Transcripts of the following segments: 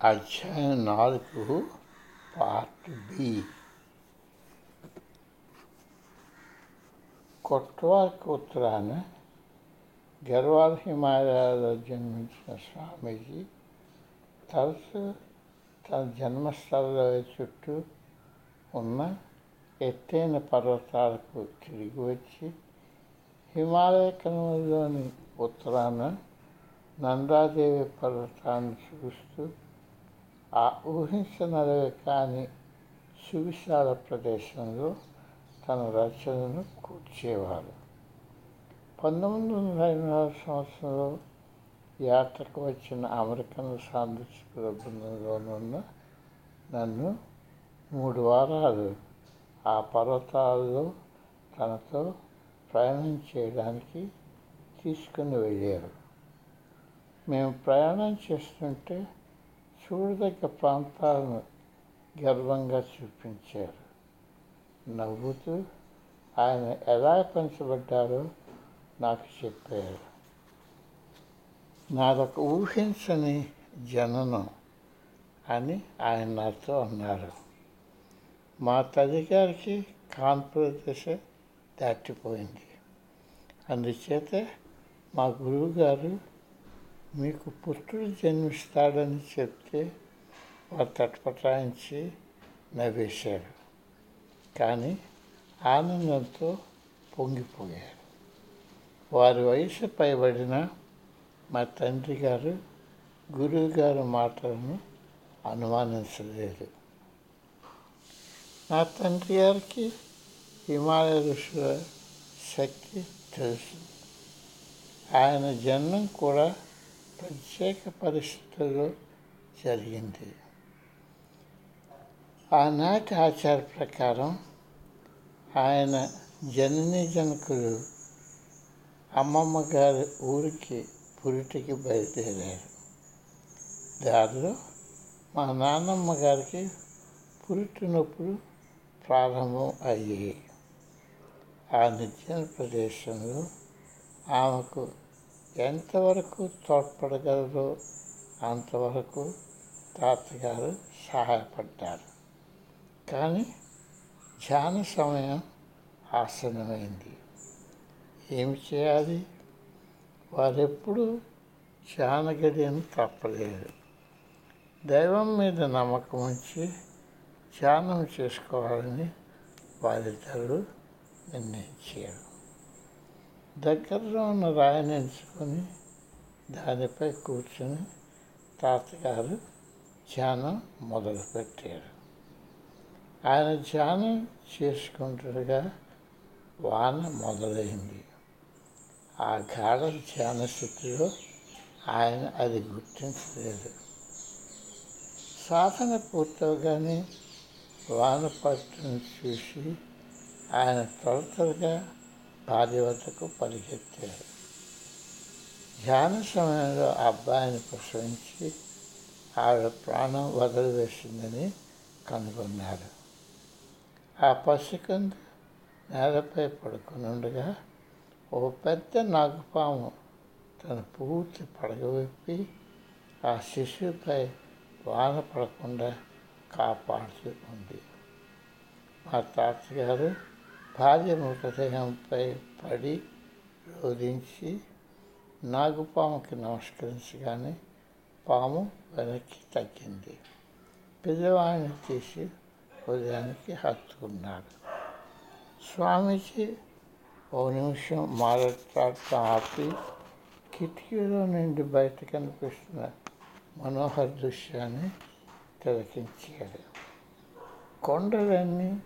అధ్యాయం నాలుగు part B కొట్వార్కి ఉత్తరాన గర్వాల్ హిమాలయాల్లో జన్మించిన స్వామీజీ తరచు తన జన్మస్థల చుట్టూ ఉన్న ఎత్తైన పర్వతాలకు తిరిగి వచ్చి హిమాలయ కనుమలోని ఉత్తరాన నందాదేవి పర్వతాన్ని చూస్తూ ఆ ఊహించనలే కాని సువిశాల ప్రదేశంలో తన రచనను కూర్చేవారు. పంతొమ్మిది వందల ఎనభై సంవత్సరంలో యాత్రకు వచ్చిన అమెరికన్ సాందర్శకుల బృందంలోనున్న నన్ను మూడు వారాలు ఆ పర్వతాల్లో తనతో ప్రయాణం చేయడానికి తీసుకుని వెళ్ళారు. మేము ప్రయాణం చేస్తుంటే చూడదగ్గ ప్రాంతాలను గర్వంగా చూపించారు. నవ్వుతూ ఆయన ఎలా పెంచబడ్డారో నాకు చెప్పారు. నాదొక ఊహించని జననం అని ఆయన నాతో అన్నారు. మా తల్లిగారికి కాన్పుర దశ దాటిపోయింది. అందుచేత మా గురువుగారు మీకు పుత్రుడు జన్మిస్తాడని చెప్తే వారు తటపటాయించి నవ్వేశారు కానీ ఆనందంతో పొంగిపోయారు వారి వయసు పైబడిన మా తండ్రి గారు గురువు గారి మాటలను అనుమానించలేదు. నా తండ్రి గారికి హిమాలయ ఋషుల శక్తి తెలుసు. ఆయన జన్మం కూడా ప్రత్యేక పరిస్థితుల్లో జరిగింది. ఆనాటి ఆచార ప్రకారం ఆయన జనని జనకులు అమ్మమ్మ గారి ఊరికి పురిటికి బయలుదేరారు. దారిలో మా నాన్నమ్మ గారికి పురిటి నొప్పులు ప్రారంభం అయ్యాయి. ఆ నిర్జన ప్రదేశంలో ఆమెకు ఎంతవరకు తోడ్పడగలరో అంతవరకు తాతగారు సహాయపడ్డారు. కానీ ధ్యాన సమయం ఆసన్నమైంది. ఏమి చేయాలి? వారెప్పుడు ధ్యాన గడియను తప్పలేదు. దైవం మీద నమ్మకం ఉంచి ధ్యానం చేసుకోవాలని వారిద్దరూ నిర్ణయించారు. దగ్గరలో ఉన్న రాయిని ఎంచుకొని దానిపై కూర్చొని తాతగారు ధ్యానం మొదలుపెట్టారు. ఆయన ధ్యానం చేసుకుంటుండగా వాన మొదలైంది. ఆ గాఢ ధ్యాన స్థితిలో ఆయన అది గుర్తించలేదు. సాధన పూర్తవగానే వాన పట్టును చూసి ఆయన త్వర త్వరగా భార్య వద్దకు పరిగెత్తారు. ధ్యాన సమయంలో ఆ అబ్బాయిని ప్రసవించి ఆవిడ ప్రాణం వదిలివేసిందని కనుగొన్నారు. ఆ పసికందు నేలపై పడుకుని ఉండగా ఓ పెద్ద నాగుపాము తన పూర్తి పడగవిప్పి ఆ శిశువుపై వాన పడకుండా కాపాడుతూ ఉంది. మా తాతగారు భార్య మృతదేహంపై పడి రోధించి నాగుపాముకి నమస్కరించగానే పాము వెనక్కి తగ్గింది. పిల్లవాడిని తీసి ఉదయానికి హత్తుకున్నారు స్వామీజీ ఓ నిమిషం మాట్లాడటం ఆపి కిటికీలో నుండి బయట కనిపిస్తున్న మనోహర దృశ్యాన్ని తిలకించారు కొండలన్నీ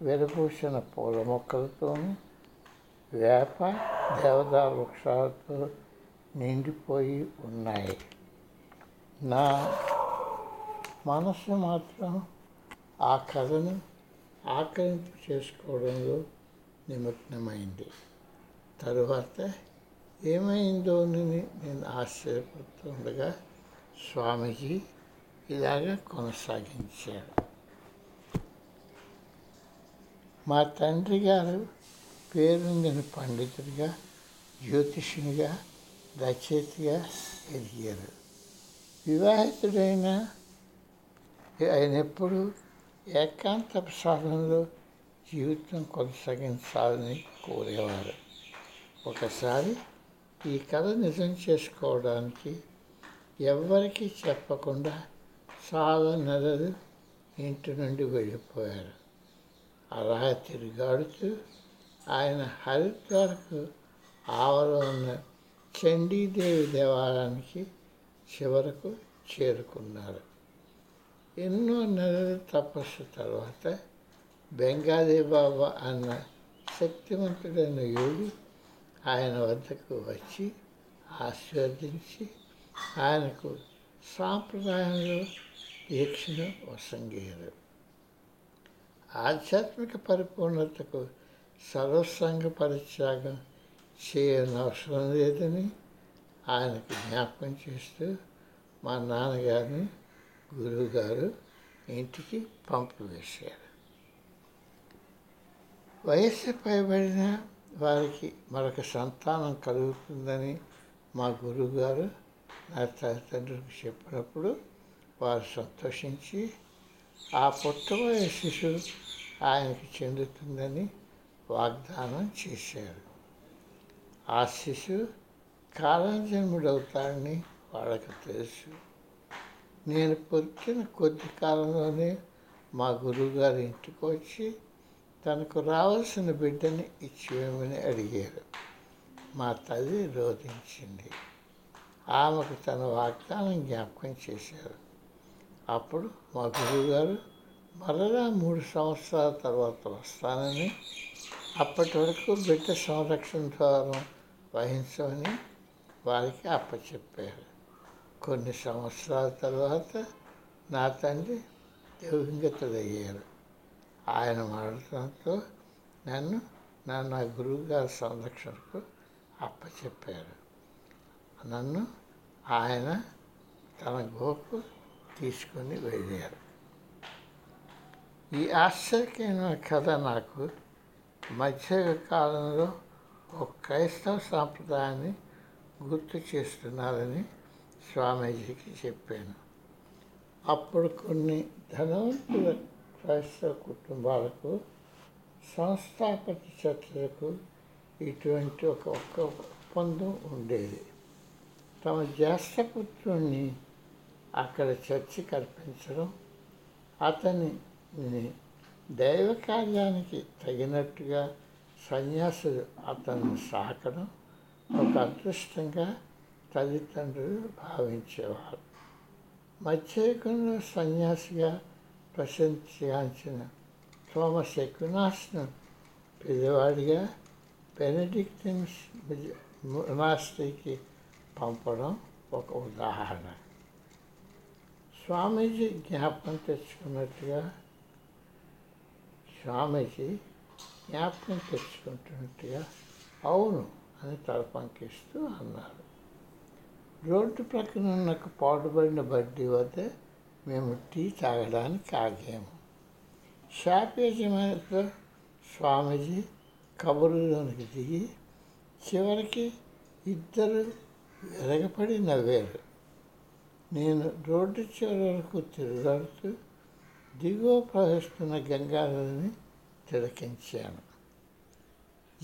వెరపూసిన పూల మొక్కలతోనూ వేప దేవదా వృక్షాలతో నిండిపోయి ఉన్నాయి. నా మనస్సు మాత్రం ఆ కథను ఆకలింపు చేసుకోవడంలో నిమగ్నమైంది. తరువాత ఏమైందోనని నేను ఆశ్చర్యపడుతుండగా స్వామీజీ ఇలాగ కొనసాగించారు. మా తండ్రి గారు పేరొందిన పండితుడిగా జ్యోతిషునిగా రచయితగా ఎదిగారు. వివాహితుడైన ఆయన ఎప్పుడు ఏకాంత సాధనలో జీవితం కొనసాగించాలని కోరేవారు. ఒకసారి ఈ కథ నిజం చేసుకోవడానికి ఎవ్వరికీ చెప్పకుండా చాలా నెలలు ఇంటి నుండి వెళ్ళిపోయారు. అలా తిరిగాడుతూ ఆయన హరిద్వార్కు ఆవలో ఉన్న చండీదేవి దేవాలయానికి చివరకు చేరుకున్నారు. ఎన్నో నెలల తపస్సు తర్వాత బెంగాలీ బాబా అన్న శక్తివంతుడైన యోగి ఆయన వద్దకు వచ్చి ఆశీర్వదించి ఆయనకు సాంప్రదాయంలో దీక్షను వసంగారు ఆధ్యాత్మిక పరిపూర్ణతకు సర్వసంగ పరిత్యాగం చేయని అవసరం లేదని ఆయనకు జ్ఞాపకం చేస్తూ మా నాన్నగారిని గురువుగారు ఇంటికి పంపివేశారు. వయస్సు పైబడిన వారికి మరొక సంతానం కలుగుతుందని మా గురువుగారు నా తల్లిదండ్రులకు చెప్పినప్పుడు వారు సంతోషించి ఆ పుట్టబోయే శిశువు ఆయనకి చెందుతుందని వాగ్దానం చేశారు. ఆ శిశువు కాలజన్ముడవుతాడని వాళ్ళకి తెలుసు. నేను పుట్టిన కొద్ది కాలంలోనే మా గురువుగారి ఇంటికి వచ్చి తనకు రావాల్సిన బిడ్డని ఇచ్చివేమని అడిగారు. మా తల్లి రోధించింది. ఆమెకు తన వాగ్దానం జ్ఞాపకం చేశారు. అప్పుడు మా గురువుగారు మరలా మూడు సంవత్సరాల తర్వాత వస్తానని అప్పటి వరకు బిడ్డ సంరక్షణ ద్వారా వహించమని వారికి అప్పచెప్పారు. కొన్ని సంవత్సరాల తర్వాత నా తండ్రి దివంగతుడయ్యారు ఆయన మరణంతో నన్ను నా నా గురువుగారి సంరక్షణకు అప్పచెప్పారు. నన్ను ఆయన తన గోకు తీసుకొని వెళ్ళారు ఈ ఆశ్చర్యమైన కథ నాకు మధ్య కాలంలో ఒక క్రైస్తవ సాంప్రదాయాన్ని గుర్తు చేస్తున్నారని స్వామీజీకి చెప్పాను. అప్పుడు కొన్ని ధనవంతుల క్రైస్తవ కుటుంబాలకు సంస్థాపక చర్చలకు ఇటువంటి ఒక ఒక్క ఒప్పందం ఉండేది. తమ జ్యేష్ఠపుత్రుణ్ణి అక్కడ చర్చి కల్పించడం అతనిని దైవ కార్యానికి తగినట్టుగా సన్యాసులు అతన్ని సాకడం ఒక అదృష్టంగా తల్లిదండ్రులు భావించేవారు. మధ్యయుగంలో సన్యాసిగా ప్రశంసించిన థోమస్ ఎక్వినాస్ను పిల్లవాడిగా బెనడిక్టిన్స్ మాస్టర్కి పంపడం ఒక ఉదాహరణ. స్వామీజీ జ్ఞాపకం తెచ్చుకున్నట్టుగా స్వామీజీ జ్ఞాపకం తెచ్చుకుంటున్నట్టుగా అవును అని తలపంకిస్తూ అన్నారు. రోడ్డు ప్రక్కన ఉన్న ఒక పాడుబడిన బడ్డీ వద్ద మేము టీ తాగడానికి ఆగాము. షాప్ యజమానితో స్వామీజీ కబుర్లోనికి దిగి చివరికి ఇద్దరు వెరగపడి నవ్వారు. నేను రోడ్డు చివరకు తిరుగాడుతూ దిగువ ప్రవహిస్తున్న గంగానదిని తిలకించాను.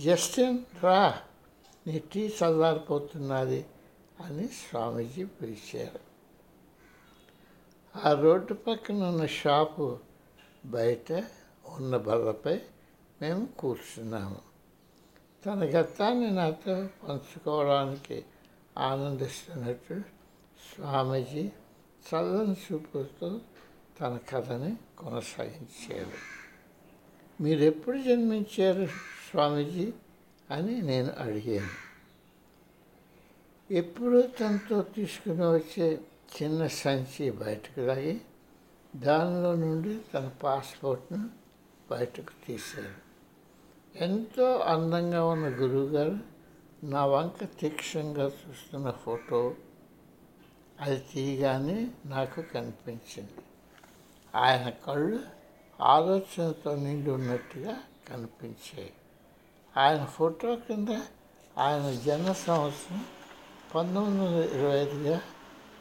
జస్టిన్ రా! నీ టీ చల్లారిపోతున్నది అని స్వామీజీ పిలిచారు. ఆ రోడ్డు పక్కన ఉన్న షాపు బయట ఉన్న బల్లపై మేము కూర్చున్నాము. తన గతాన్ని నాతో పంచుకోవడానికి ఆనందిస్తున్నట్టు స్వామీజీ చల్లని చూపులతో తన కథని కొనసాగించారు. మీరు ఎప్పుడు జన్మించారు స్వామీజీ? అని నేను అడిగాను. ఎప్పుడూ తనతో తీసుకుని వచ్చే చిన్న సంచి బయటకు లాగి దానిలో నుండి తన పాస్పోర్ట్ను బయటకు తీశారు. ఎంతో అందంగా ఉన్న గురువుగారు నా వంక తీక్షణంగా చూస్తున్న ఫోటో అది తీయగానే నాకు కనిపించింది. ఆయన కళ్ళు ఆలోచనతో నిండి ఉన్నట్టుగా కనిపించాయి. ఆయన ఫోటో కింద ఆయన జన్మ సంవత్సరం పంతొమ్మిది వందల ఇరవై ఐదుగా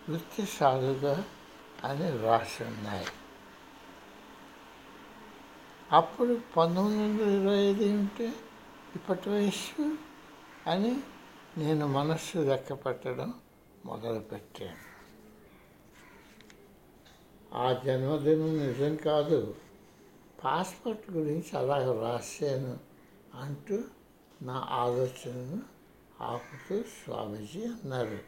వృత్తి సాగుగా అని రాసి ఉన్నాయి. అప్పుడు పంతొమ్మిది వందల ఇరవై ఐదు ఉంటే ఇప్పటి వయస్సు అని నేను మనస్సు లెక్క పెట్టడం మొదలుపెట్టాను. ఆ జన్మదినం నిజం కాదు. పాస్పోర్ట్ గురించి అలాగ రాశాను అంటూ నా ఆలోచనను ఆపుతూ స్వామీజీ అన్నారు.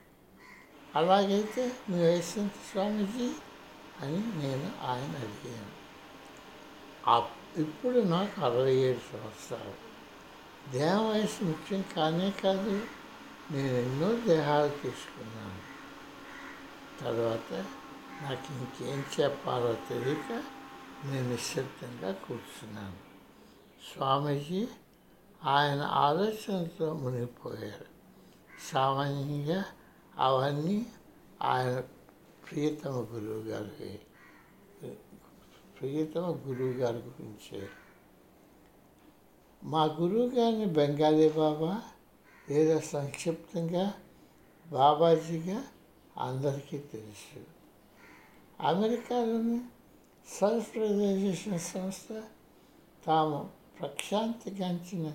అలాగైతే మీ వయసు స్వామీజీ అని నేను ఆయన అడిగాను. ఇప్పుడు నాకు అరవై ఏడు సంవత్సరాలు. దేహ వయసు ముఖ్యం కానే కాదు నేను ఎన్నో దేహాలు తీసుకున్నాను. తర్వాత నాకు ఇంకేం చెప్పాలో తెలియక నేను నిశ్శబ్దంగా కూర్చున్నాను. స్వామీజీ ఆయన ఆలోచనతో మునిగిపోయారు. సామాన్యంగా అవన్నీ ఆయన ప్రియతమ గురువు గారి ప్రియతమ గురువు గారి గురించే. మా గురువు గారిని బెంగాలీ బాబా లేదా సంక్షిప్తంగా బాబాజీగా అందరికీ తెలుసు. అమెరికాలోని సెల్ఫ్ రియలైజేషన్ సంస్థ తాము ప్రక్షాంతిగాంచిన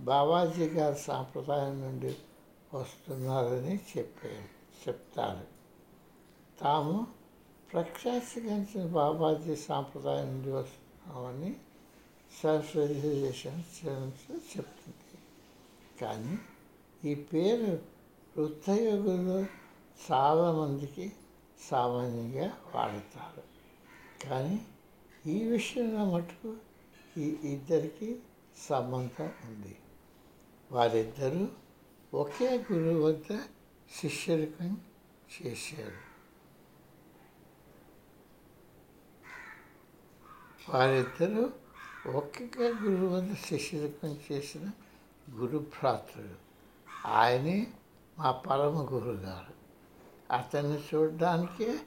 బాబాజీ గారి సాంప్రదాయం నుండి వస్తున్నారని చెప్పారు చెప్తారు. తాము ప్రఖ్యాతిగాంచిన బాబాజీ సాంప్రదాయం నుండి వస్తున్నామని సెల్ఫ్ రియలైజేషన్ చెప్తుంది. కానీ ఈ పేరు వృద్ధయోగుల్లో చాలామందికి సామాన్యంగా వాడతారు. కానీ ఈ విషయంలో మటుకు ఈ ఇద్దరికి సంబంధం ఉంది. వారిద్దరూ ఒకే గురువు వద్ద శిష్యరికం చేశారు. వారిద్దరూ ఒకే గురువు వద్ద శిష్యరికం చేసిన గురుభ్రాతృడు ఆయనే మా పరమ గురుగారు. అతన్ని చూడడానికే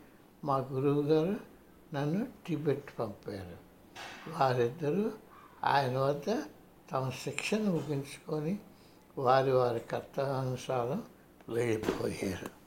మా గురువు గారు నన్ను టిబెట్ పంపారు. వారిద్దరూ ఆయన వద్ద తమ శిక్షణ ముగించుకొని వారి వారి కర్తవ్యానుసారం వెళ్ళిపోయారు.